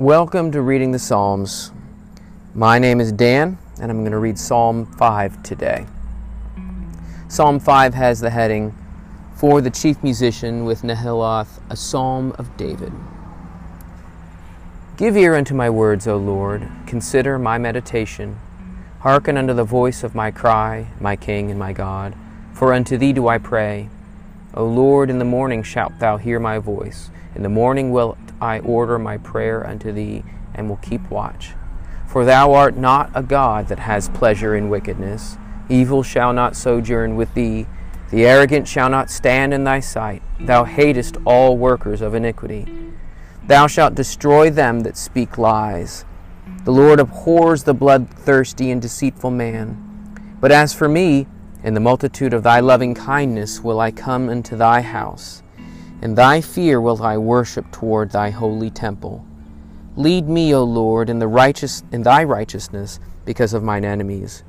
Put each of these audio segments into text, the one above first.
Welcome to Reading the Psalms. My name is Dan, and I'm going to read Psalm 5 today. Psalm 5 has the heading, For the Chief Musician with Nehiloth, a Psalm of David. Give ear unto my words, O Lord, consider my meditation. Hearken unto the voice of my cry, my King and my God, for unto thee do I pray. O Lord, in the morning shalt thou hear my voice. In the morning will I order my prayer unto thee, and will keep watch. For thou art not a God that has pleasure in wickedness. Evil shall not sojourn with thee. The arrogant shall not stand in thy sight. Thou hatest all workers of iniquity. Thou shalt destroy them that speak lies. The Lord abhors the bloodthirsty and deceitful man. But as for me, in the multitude of thy loving kindness will I come into thy house. In thy fear will I worship toward thy holy temple. Lead me, O Lord, in the righteous in thy righteousness because of mine enemies.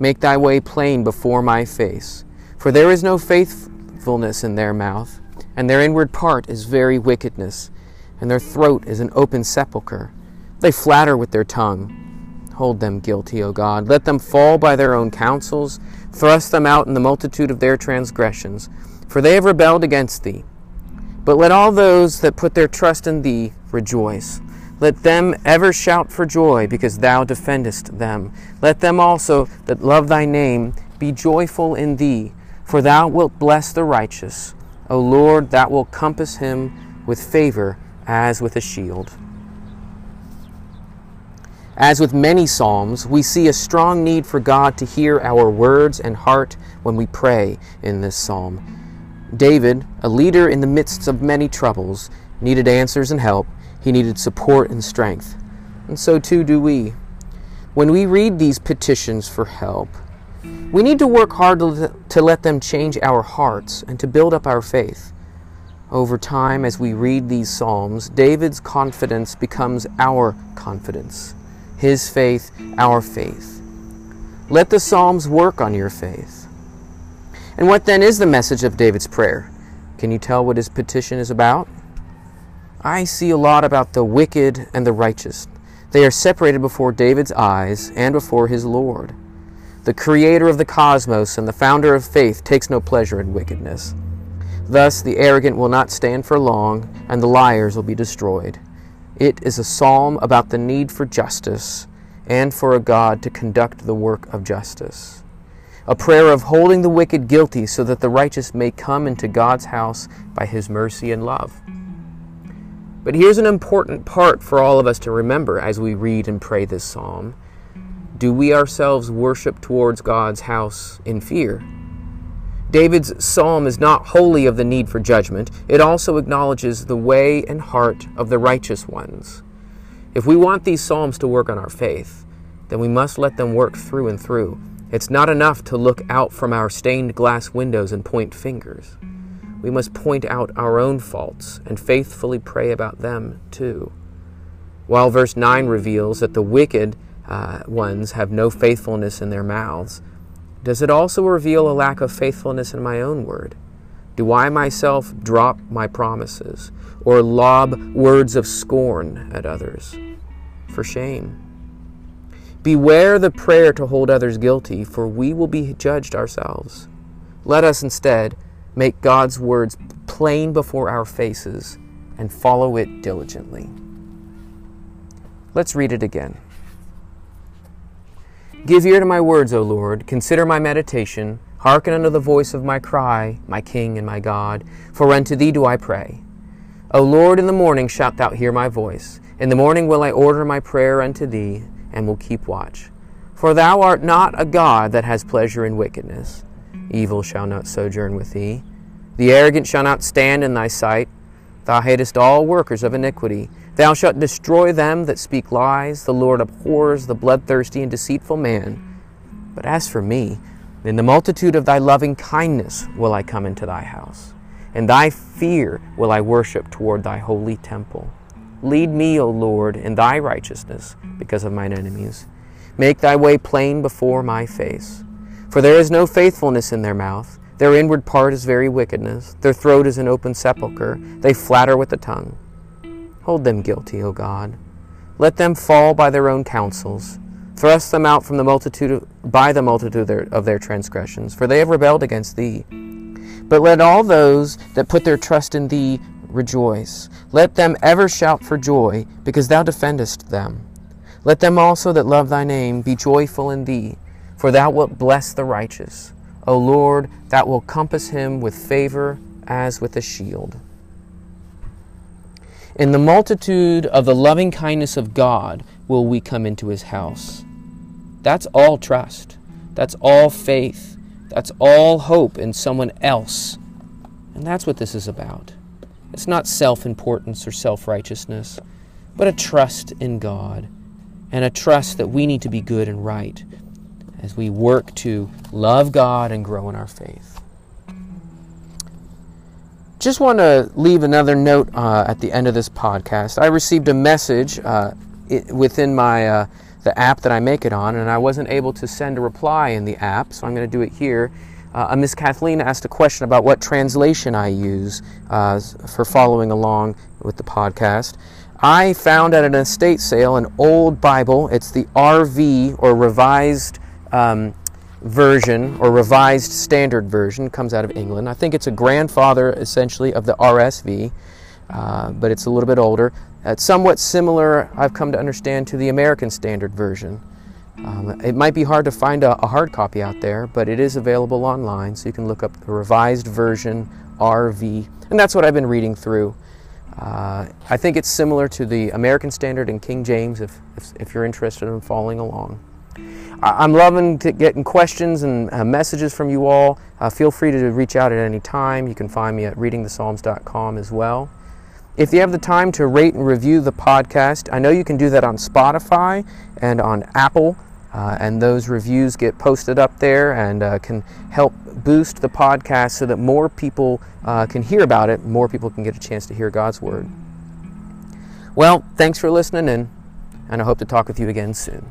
Make thy way plain before my face, for there is no faithfulness in their mouth, and their inward part is very wickedness, and their throat is an open sepulchre. They flatter with their tongue. Hold them guilty, O God. Let them fall by their own counsels. Thrust them out in the multitude of their transgressions, for they have rebelled against thee. But let all those that put their trust in thee rejoice. Let them ever shout for joy, because thou defendest them. Let them also that love thy name be joyful in thee, for thou wilt bless the righteous. O Lord, thou wilt compass him with favor as with a shield. As with many psalms, we see a strong need for God to hear our words and heart when we pray in this psalm. David, a leader in the midst of many troubles, needed answers and help. He needed support and strength. And so too do we. When we read these petitions for help, we need to work hard to, let them change our hearts and to build up our faith. Over time, as we read these Psalms, David's confidence becomes our confidence, his faith, our faith. Let the Psalms work on your faith. And what then is the message of David's prayer? Can you tell what his petition is about? I see a lot about the wicked and the righteous. They are separated before David's eyes and before his Lord. The creator of the cosmos and the founder of faith takes no pleasure in wickedness. Thus, the arrogant will not stand for long, and the liars will be destroyed. It is a psalm about the need for justice and for a God to conduct the work of justice a prayer of holding the wicked guilty so that the righteous may come into God's house by his mercy and love. But here's an important part for all of us to remember as we read and pray this psalm. Do we ourselves worship towards God's house in fear? David's psalm is not wholly of the need for judgment, it also acknowledges the way and heart of the righteous ones. If we want these psalms to work on our faith, then we must let them work through and through it's not enough to look out from our stained glass windows and point fingers. We must point out our own faults and faithfully pray about them too. While verse 9 reveals that the wicked uh, ones have no faithfulness in their mouths, does it also reveal a lack of faithfulness in my own word? Do I myself drop my promises or lob words of scorn at others? For shame. Beware the prayer to hold others guilty, for we will be judged ourselves. Let us instead make God's words plain before our faces and follow it diligently. Let's read it again. Give ear to my words, O Lord. Consider my meditation. Hearken unto the voice of my cry, my King and my God. For unto thee do I pray. O Lord, in the morning shalt thou hear my voice. In the morning will I order my prayer unto thee and will keep watch. For thou art not a God that has pleasure in wickedness. Evil shall not sojourn with thee. The arrogant shall not stand in thy sight. Thou hatest all workers of iniquity. Thou shalt destroy them that speak lies. The Lord abhors the bloodthirsty and deceitful man. But as for me, in the multitude of thy loving kindness will I come into thy house. In thy fear will I worship toward thy holy temple. Lead me, O Lord, in thy righteousness because of mine enemies. Make thy way plain before my face. For there is no faithfulness in their mouth. Their inward part is very wickedness. Their throat is an open sepulchre. They flatter with the tongue. Hold them guilty, O God. Let them fall by their own counsels. Thrust them out from the multitude of, by the multitude of their, of their transgressions, for they have rebelled against thee. But let all those that put their trust in thee rejoice. Let them ever shout for joy, because thou defendest them. Let them also that love thy name be joyful in thee, for thou wilt bless the righteous. O Lord, thou wilt compass him with favor as with a shield. In the multitude of the loving kindness of God will we come into his house. That's all trust. That's all faith. That's all hope in someone else. And that's what this is about. It's not self importance or self righteousness, but a trust in God and a trust that we need to be good and right as we work to love God and grow in our faith. Just want to leave another note uh, at the end of this podcast. I received a message uh, within my uh, the app that I make it on, and I wasn't able to send a reply in the app, so I'm going to do it here. Uh, Miss Kathleen asked a question about what translation I use uh, for following along with the podcast. I found at an estate sale an old Bible. It's the RV or Revised um, Version or Revised Standard Version. comes out of England. I think it's a grandfather essentially of the RSV, uh, but it's a little bit older. It's somewhat similar, I've come to understand, to the American Standard Version. Um, it might be hard to find a, a, hard copy out there, but it is available online, so you can look up the revised version RV, and that's what I've been reading through. Uh, I think it's similar to the American Standard and King James if, if, if you're interested in following along. I, am loving getting questions and uh, messages from you all. Uh, feel free to reach out at any time. You can find me at readingthepsalms.com as well. If you have the time to rate and review the podcast, I know you can do that on Spotify and on Apple, uh, and those reviews get posted up there and uh, can help boost the podcast so that more people uh, can hear about it, more people can get a chance to hear God's Word. Well, thanks for listening in, and I hope to talk with you again soon.